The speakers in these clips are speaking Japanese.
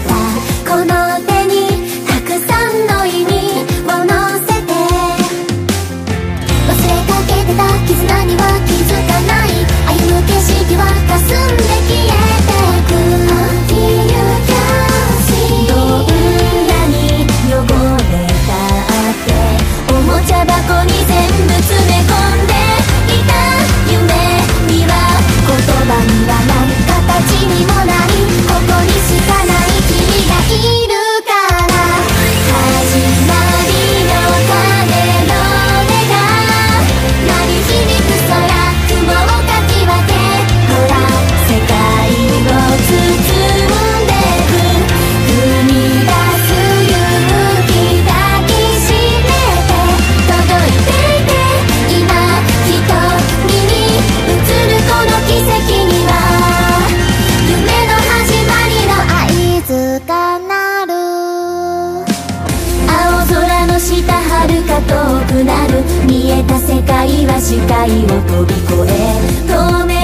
たの下はるか遠くなる。見えた世界は視界を飛び越え透明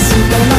Super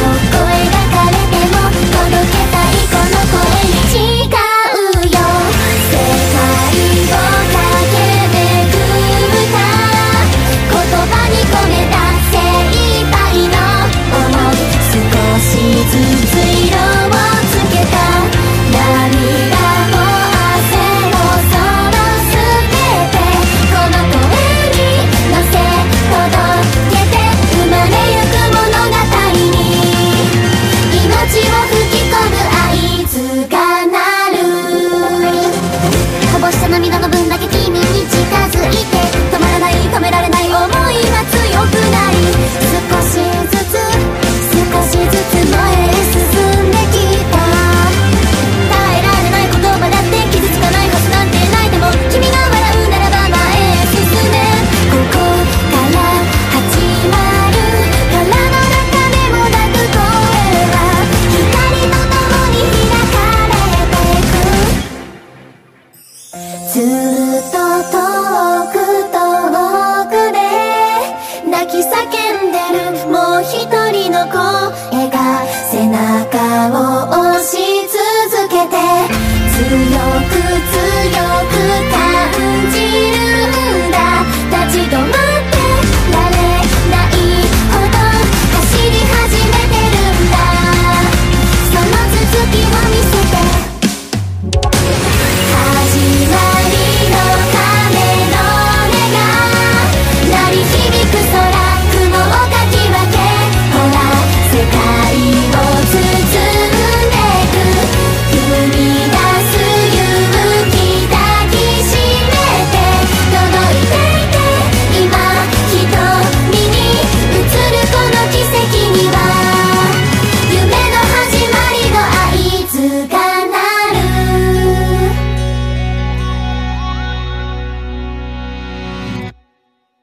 を押し続けて強く